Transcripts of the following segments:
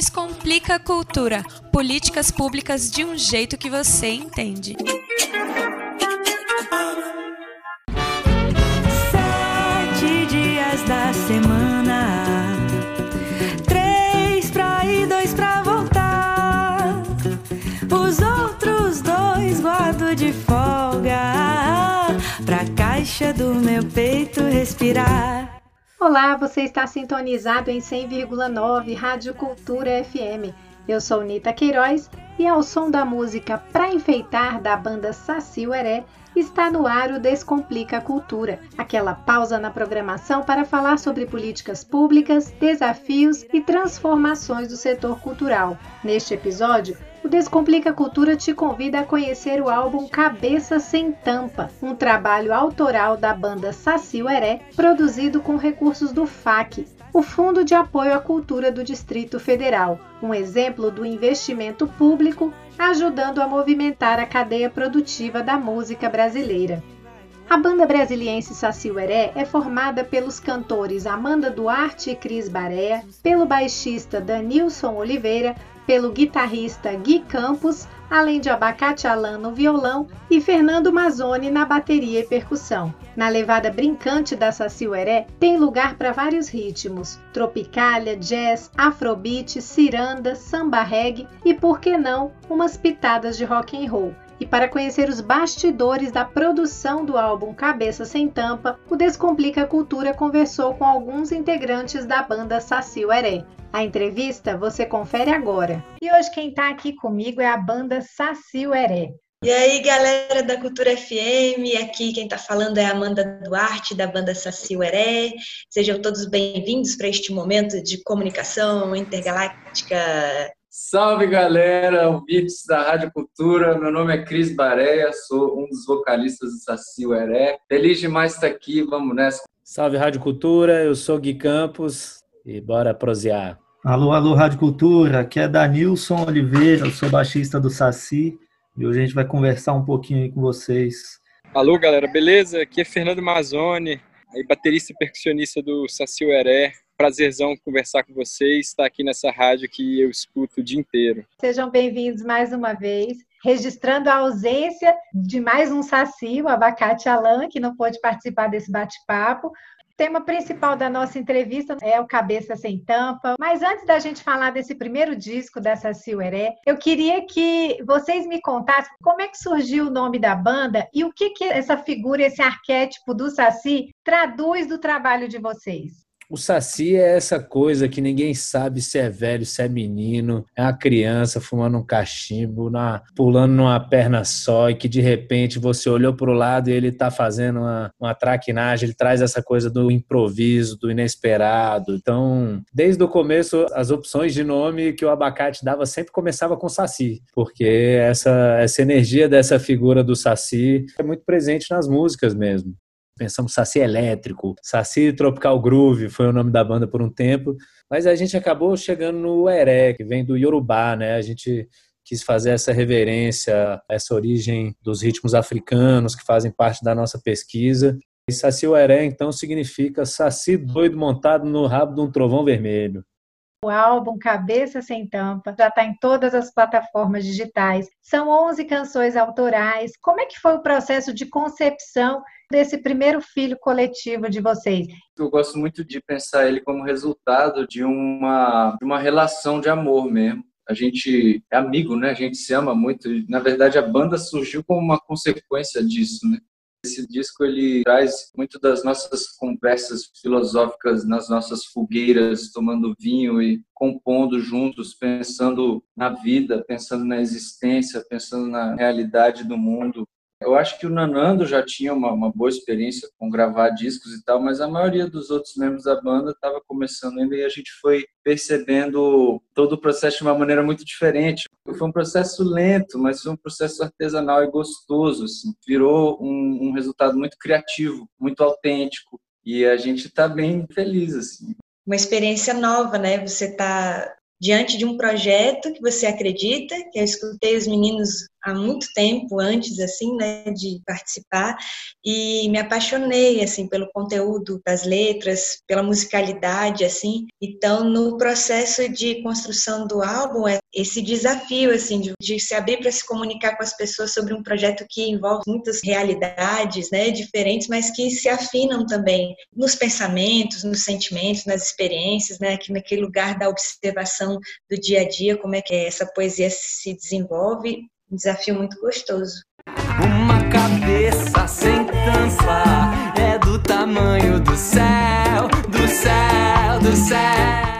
Descomplica a cultura. Políticas públicas de um jeito que você entende. Sete dias da semana. Três pra ir, dois pra voltar. Os outros dois guardo de folga. Pra caixa do meu peito respirar. Olá, você está sintonizado em 100,9 Rádio Cultura FM. Eu sou Nita Queiroz e ao som da música Pra Enfeitar da banda Saci Ueré está no ar o Descomplica a Cultura, aquela pausa na programação para falar sobre políticas públicas, desafios e transformações do setor cultural. Neste episódio, o Descomplica Cultura te convida a conhecer o álbum Cabeça Sem Tampa, um trabalho autoral da banda Saci Ueré, produzido com recursos do FAC, o Fundo de Apoio à Cultura do Distrito Federal, um exemplo do investimento público ajudando a movimentar a cadeia produtiva da música brasileira. A banda brasiliense Saci Ueré é formada pelos cantores Amanda Duarte e Cris Barea, pelo baixista Danilson Oliveira, pelo guitarrista Gui Campos, além de Abacate Alan no violão e Fernando Mazzoni na bateria e percussão. Na levada brincante da Saci Ueré, tem lugar para vários ritmos: tropicália, jazz, afrobeat, ciranda, samba reggae e, por que não, umas pitadas de rock and roll. E para conhecer os bastidores da produção do álbum Cabeça Sem Tampa, o Descomplica Cultura conversou com alguns integrantes da banda Saci Ueré. A entrevista você confere agora. E hoje quem está aqui comigo é a banda Saci Ueré. E aí, galera da Cultura FM, aqui quem está falando é Amanda Duarte, da banda Saci Ueré. Sejam todos bem-vindos para este momento de comunicação intergaláctica. Salve, galera, ouvintes da Rádio Cultura. Meu nome é Cris Bareia, sou um dos vocalistas do Saci Ueré. Feliz demais estar aqui, vamos nessa. Salve, Rádio Cultura, eu sou Gui Campos, e bora prosear. Alô, alô, Rádio Cultura, aqui é Danilson Oliveira, eu sou baixista do Saci e hoje a gente vai conversar um pouquinho aí com vocês. Alô, galera, beleza? Aqui é Fernando Mazzoni, aí baterista e percussionista do Saci Ueré. Prazerzão conversar com vocês, estar aqui nessa rádio que eu escuto o dia inteiro. Sejam bem-vindos mais uma vez registrando a ausência de mais um Saci, o Abacate Alan, que não pôde participar desse bate-papo, tema principal da nossa entrevista é o Cabeça Sem Tampa. Mas antes da gente falar desse primeiro disco da Saci Ueré, eu queria que vocês me contassem como é que surgiu o nome da banda e o que, que essa figura, esse arquétipo do Saci traduz do trabalho de vocês. O Saci é essa coisa que ninguém sabe se é velho, se é menino, é uma criança fumando um cachimbo, na, pulando numa perna só, e que de repente você olhou para o lado e ele está fazendo uma, uma traquinagem, ele traz essa coisa do improviso, do inesperado. Então, desde o começo, as opções de nome que o abacate dava sempre começava com Saci, porque essa, essa energia dessa figura do Saci é muito presente nas músicas mesmo pensamos Saci Elétrico, Saci Tropical Groove foi o nome da banda por um tempo, mas a gente acabou chegando no Eré, que vem do Yorubá, né? A gente quis fazer essa reverência, essa origem dos ritmos africanos que fazem parte da nossa pesquisa. E Saci Ueré, então, significa Saci doido montado no rabo de um trovão vermelho. O álbum Cabeça Sem Tampa já está em todas as plataformas digitais. São 11 canções autorais. Como é que foi o processo de concepção desse primeiro filho coletivo de vocês? Eu gosto muito de pensar ele como resultado de uma, de uma relação de amor mesmo. A gente é amigo, né? A gente se ama muito. Na verdade, a banda surgiu como uma consequência disso, né? Esse disco ele traz muito das nossas conversas filosóficas nas nossas fogueiras, tomando vinho e compondo juntos, pensando na vida, pensando na existência, pensando na realidade do mundo. Eu acho que o Nanando já tinha uma, uma, boa experiência com gravar discos e tal, mas a maioria dos outros membros da banda estava começando ainda e a gente foi percebendo todo o processo de uma maneira muito diferente. Foi um processo lento, mas foi um processo artesanal e gostoso. Assim. Virou um, um resultado muito criativo, muito autêntico e a gente está bem feliz. assim. Uma experiência nova, né? Você está diante de um projeto que você acredita, que eu escutei os meninos há muito tempo antes assim, né, de participar e me apaixonei assim pelo conteúdo das letras, pela musicalidade assim. Então, no processo de construção do álbum, é esse desafio assim de, de se abrir para se comunicar com as pessoas sobre um projeto que envolve muitas realidades, né, diferentes, mas que se afinam também nos pensamentos, nos sentimentos, nas experiências, né, aqui naquele lugar da observação do dia a dia, como é que essa poesia se desenvolve um desafio muito gostoso. Uma cabeça sem tampa é do tamanho do céu, do céu, do céu.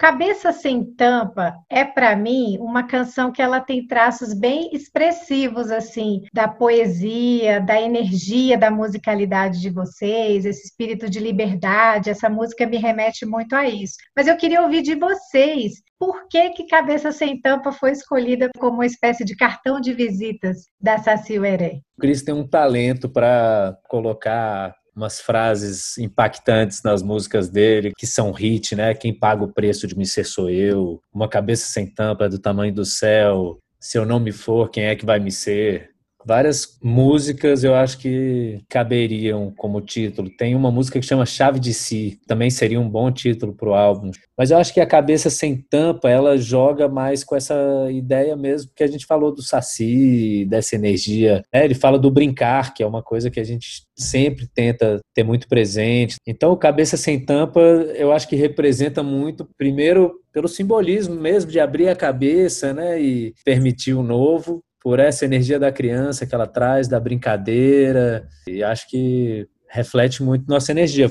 Cabeça Sem Tampa é para mim uma canção que ela tem traços bem expressivos assim da poesia, da energia, da musicalidade de vocês, esse espírito de liberdade. Essa música me remete muito a isso. Mas eu queria ouvir de vocês por que, que Cabeça Sem Tampa foi escolhida como uma espécie de cartão de visitas da Saci Ueré? O Cris tem um talento para colocar umas frases impactantes nas músicas dele, que são hit, né? Quem paga o preço de me ser sou eu, Uma cabeça sem tampa do tamanho do céu, Se eu não me for, quem é que vai me ser? Várias músicas eu acho que caberiam como título. Tem uma música que chama Chave de Si, também seria um bom título para o álbum. Mas eu acho que a cabeça sem tampa ela joga mais com essa ideia mesmo que a gente falou do Saci, dessa energia. Né? Ele fala do brincar, que é uma coisa que a gente sempre tenta ter muito presente. Então, cabeça sem tampa eu acho que representa muito, primeiro, pelo simbolismo mesmo de abrir a cabeça né? e permitir o novo por essa energia da criança que ela traz, da brincadeira, e acho que reflete muito nossa energia.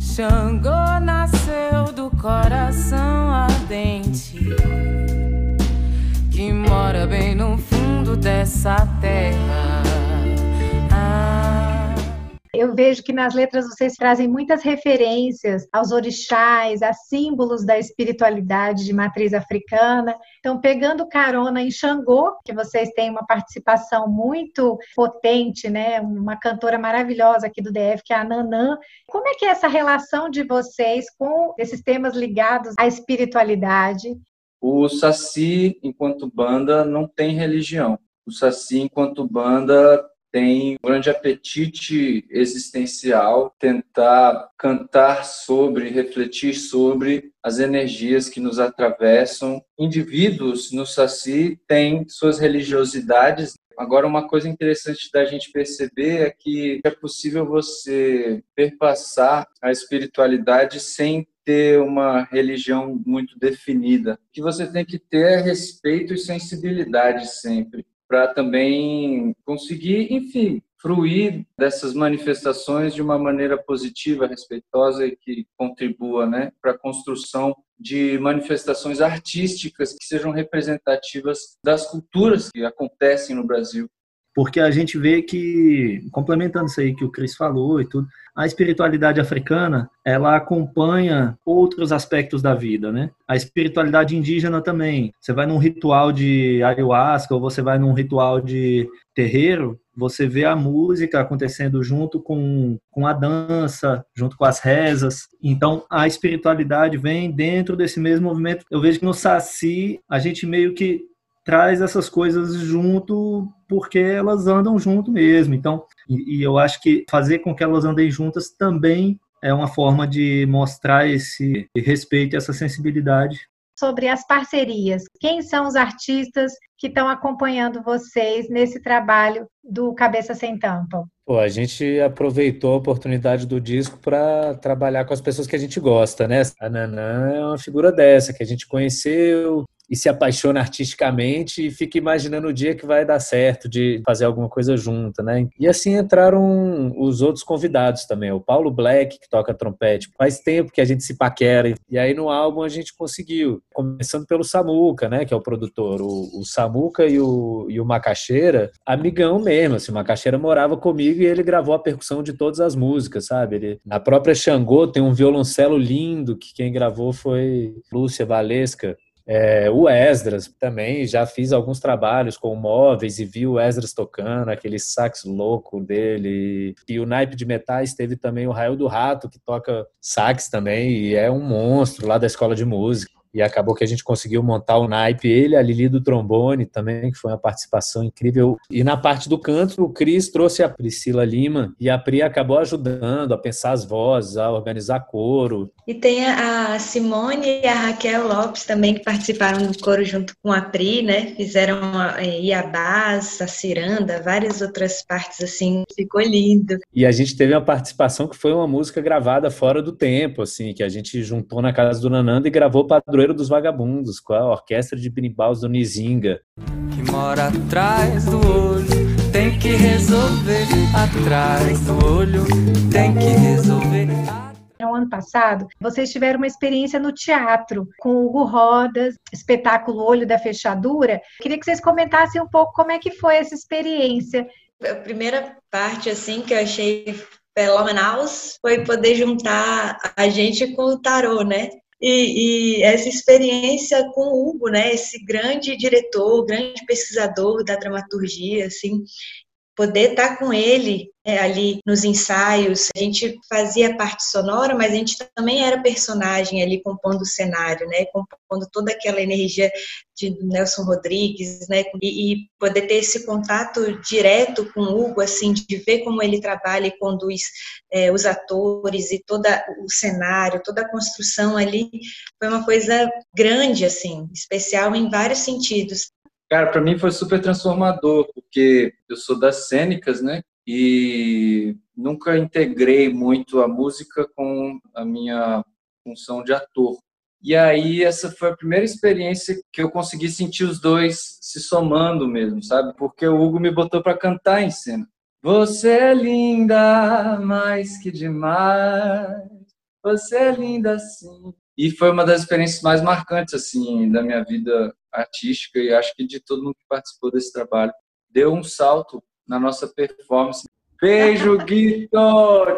Xangô nasceu do coração ardente que mora bem no fundo dessa terra. Eu vejo que nas letras vocês trazem muitas referências aos orixás, a símbolos da espiritualidade de matriz africana. Então, pegando carona em Xangô, que vocês têm uma participação muito potente, né? Uma cantora maravilhosa aqui do DF, que é a Nanã. Como é que é essa relação de vocês com esses temas ligados à espiritualidade? O Saci, enquanto banda, não tem religião. O Saci, enquanto banda, tem um grande apetite existencial, tentar cantar sobre, refletir sobre as energias que nos atravessam. Indivíduos no Saci têm suas religiosidades. Agora, uma coisa interessante da gente perceber é que é possível você perpassar a espiritualidade sem ter uma religião muito definida. O que você tem que ter é respeito e sensibilidade sempre para também conseguir, enfim, fruir dessas manifestações de uma maneira positiva, respeitosa e que contribua né, para a construção de manifestações artísticas que sejam representativas das culturas que acontecem no Brasil porque a gente vê que, complementando isso aí que o Cris falou e tudo, a espiritualidade africana, ela acompanha outros aspectos da vida, né? A espiritualidade indígena também. Você vai num ritual de ayahuasca ou você vai num ritual de terreiro, você vê a música acontecendo junto com, com a dança, junto com as rezas. Então, a espiritualidade vem dentro desse mesmo movimento. Eu vejo que no Saci, a gente meio que traz essas coisas junto porque elas andam junto mesmo. Então, e, e, eu acho que fazer com que elas andem juntas também é uma forma de mostrar esse respeito e essa sensibilidade. Sobre as parcerias, quem são os artistas que estão acompanhando vocês nesse trabalho do Cabeça Sem Tampa? Pô, a gente aproveitou a oportunidade do disco para trabalhar com as pessoas que a gente gosta, né? A Nanã é uma figura dessa, que a gente conheceu, e se apaixona artisticamente e fica imaginando o dia que vai dar certo de fazer alguma coisa junta, né? E assim entraram os outros convidados também, o Paulo Black, que toca trompete. Faz tempo que a gente se paquera e aí no álbum a gente conseguiu, começando pelo Samuca, né, que é o produtor, o, o Samuca e o, e o Macaxeira, amigão mesmo, assim, o Macaxeira morava comigo e ele gravou a percussão de todas as músicas, sabe? Ele, na própria Xangô tem um violoncelo lindo que quem gravou foi Lúcia Valesca, é, o Esdras também, já fiz alguns trabalhos com móveis e vi o Esdras tocando, aquele sax louco dele. E o naipe de metais teve também o Raio do Rato, que toca sax também, e é um monstro lá da escola de música. E acabou que a gente conseguiu montar o naipe, ele, a Lili do trombone também, que foi uma participação incrível. E na parte do canto, o Cris trouxe a Priscila Lima e a Pri acabou ajudando a pensar as vozes, a organizar coro. E tem a Simone e a Raquel Lopes também que participaram do coro junto com a Pri, né? Fizeram a é, Iabás, a Ciranda, várias outras partes assim, ficou lindo. E a gente teve uma participação que foi uma música gravada fora do tempo, assim, que a gente juntou na casa do Nananda e gravou Padroeiro dos Vagabundos, com a orquestra de bimbaus do Nizinga. Que mora atrás do olho, tem que resolver atrás do olho, tem que resolver. No ano passado, vocês tiveram uma experiência no teatro com o Hugo Rodas, espetáculo Olho da Fechadura. Queria que vocês comentassem um pouco como é que foi essa experiência. A primeira parte, assim, que eu achei fenomenal foi poder juntar a gente com o tarô, né? E, e, essa experiência com o Hugo, né, esse grande diretor, grande pesquisador da dramaturgia, assim, poder estar com ele é, ali nos ensaios. A gente fazia parte sonora, mas a gente também era personagem ali compondo o cenário, né? Compondo toda aquela energia de Nelson Rodrigues, né? E, e poder ter esse contato direto com o Hugo, assim, de ver como ele trabalha e conduz é, os atores e todo o cenário, toda a construção ali, foi uma coisa grande, assim, especial em vários sentidos. Cara, para mim foi super transformador, porque eu sou das cênicas, né? E nunca integrei muito a música com a minha função de ator. E aí essa foi a primeira experiência que eu consegui sentir os dois se somando mesmo, sabe? Porque o Hugo me botou para cantar em cena. Você é linda, mais que demais. Você é linda sim. E foi uma das experiências mais marcantes assim da minha vida artística e acho que de todo mundo que participou desse trabalho. Deu um salto na nossa performance. Beijo, Guito!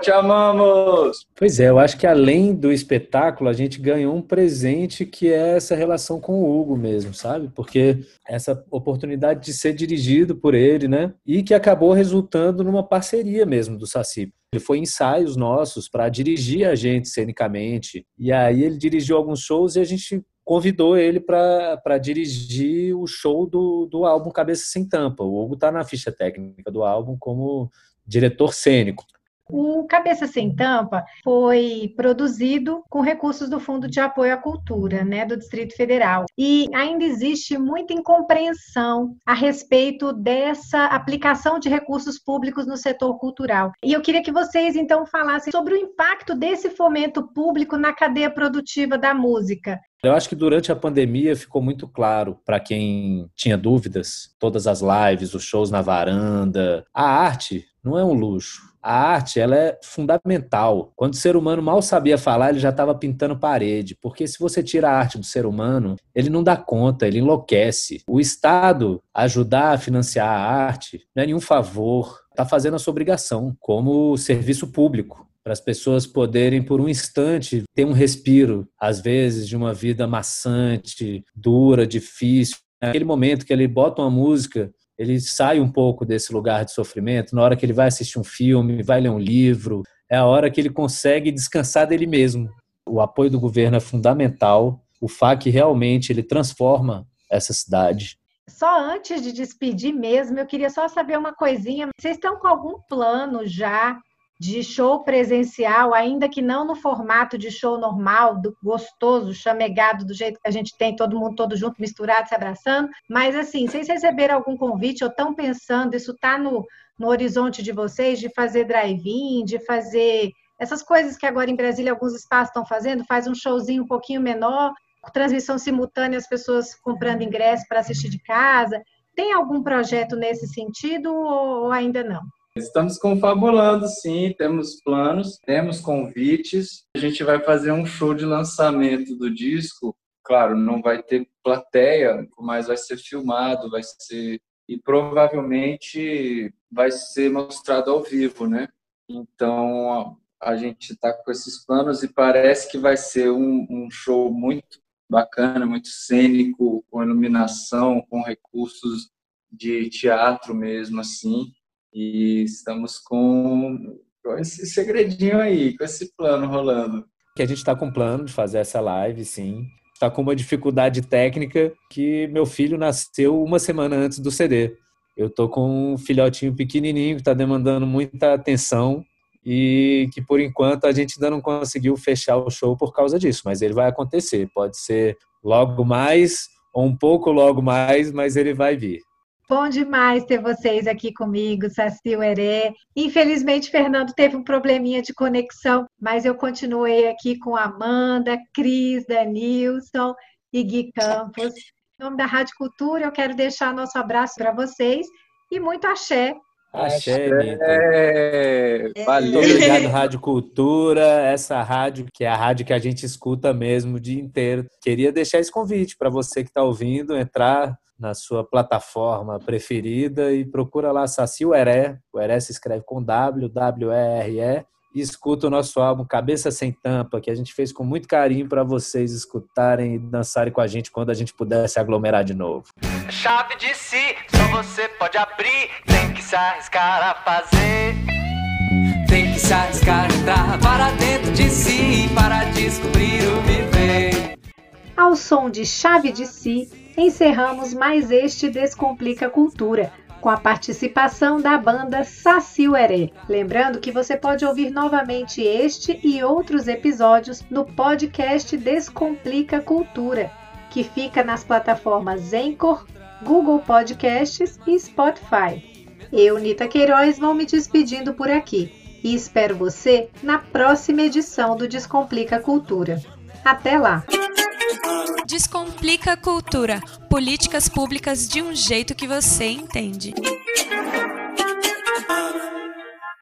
Te amamos! Pois é, eu acho que além do espetáculo, a gente ganhou um presente que é essa relação com o Hugo mesmo, sabe? Porque essa oportunidade de ser dirigido por ele, né? E que acabou resultando numa parceria mesmo do Saci. Ele foi ensaios nossos para dirigir a gente cenicamente. E aí ele dirigiu alguns shows e a gente convidou ele para dirigir o show do, do álbum Cabeça Sem Tampa. O Hugo está na ficha técnica do álbum como diretor cênico. O Cabeça Sem Tampa foi produzido com recursos do Fundo de Apoio à Cultura, né, do Distrito Federal. E ainda existe muita incompreensão a respeito dessa aplicação de recursos públicos no setor cultural. E eu queria que vocês então falassem sobre o impacto desse fomento público na cadeia produtiva da música. Eu acho que durante a pandemia ficou muito claro para quem tinha dúvidas, todas as lives, os shows na varanda, a arte não é um luxo. A arte ela é fundamental. Quando o ser humano mal sabia falar, ele já estava pintando parede. Porque se você tira a arte do ser humano, ele não dá conta, ele enlouquece. O Estado ajudar a financiar a arte não é nenhum favor, está fazendo a sua obrigação como serviço público para as pessoas poderem, por um instante, ter um respiro, às vezes, de uma vida maçante, dura, difícil. Naquele momento que ele bota uma música, ele sai um pouco desse lugar de sofrimento. Na hora que ele vai assistir um filme, vai ler um livro, é a hora que ele consegue descansar dele mesmo. O apoio do governo é fundamental. O FAC realmente ele transforma essa cidade. Só antes de despedir mesmo, eu queria só saber uma coisinha. Vocês estão com algum plano já de show presencial, ainda que não no formato de show normal, do gostoso, chamegado, do jeito que a gente tem, todo mundo todo junto, misturado, se abraçando, mas assim, vocês receberam algum convite ou estão pensando, isso está no, no horizonte de vocês, de fazer drive-in, de fazer essas coisas que agora em Brasília alguns espaços estão fazendo, faz um showzinho um pouquinho menor, transmissão simultânea, as pessoas comprando ingresso para assistir de casa. Tem algum projeto nesse sentido ou ainda não? Estamos confabulando, sim, temos planos, temos convites. A gente vai fazer um show de lançamento do disco. Claro, não vai ter plateia, mas vai ser filmado, vai ser e provavelmente vai ser mostrado ao vivo, né? Então a gente está com esses planos e parece que vai ser um, um show muito bacana, muito cênico, com iluminação, com recursos de teatro mesmo, assim. E estamos com, com esse segredinho aí, com esse plano rolando. Que a gente está com plano de fazer essa live, sim. está com uma dificuldade técnica que meu filho nasceu uma semana antes do CD. Eu tô com um filhotinho pequenininho que está demandando muita atenção e que por enquanto a gente ainda não conseguiu fechar o show por causa disso, mas ele vai acontecer. Pode ser logo mais ou um pouco logo mais, mas ele vai vir. Bom demais ter vocês aqui comigo, Saci Heré. Infelizmente, Fernando teve um probleminha de conexão, mas eu continuei aqui com Amanda, Cris, Danilson e Gui Campos. Em nome da Rádio Cultura, eu quero deixar nosso abraço para vocês e muito axé. Axé, Nita. Valeu. Muito obrigado, Rádio Cultura, essa rádio que é a rádio que a gente escuta mesmo o dia inteiro. Queria deixar esse convite para você que está ouvindo, entrar na sua plataforma preferida e procura lá Saci Ueré. O Eré se escreve com W, W-E-R-E. E escuta o nosso álbum Cabeça Sem Tampa, que a gente fez com muito carinho para vocês escutarem e dançarem com a gente quando a gente puder se aglomerar de novo. Chave de si, só você pode abrir, tem que se arriscar a fazer. Tem que se arriscar a entrar para dentro de si, para descobrir o viver. Ao som de Chave de Si, encerramos mais este Descomplica Cultura, com a participação da banda Saci Uerê. Lembrando que você pode ouvir novamente este e outros episódios no podcast Descomplica Cultura, que fica nas plataformas Anchor, Google Podcasts e Spotify. Eu, Nita Queiroz, vou me despedindo por aqui e espero você na próxima edição do Descomplica Cultura. Até lá! Descomplica a cultura. Políticas públicas de um jeito que você entende.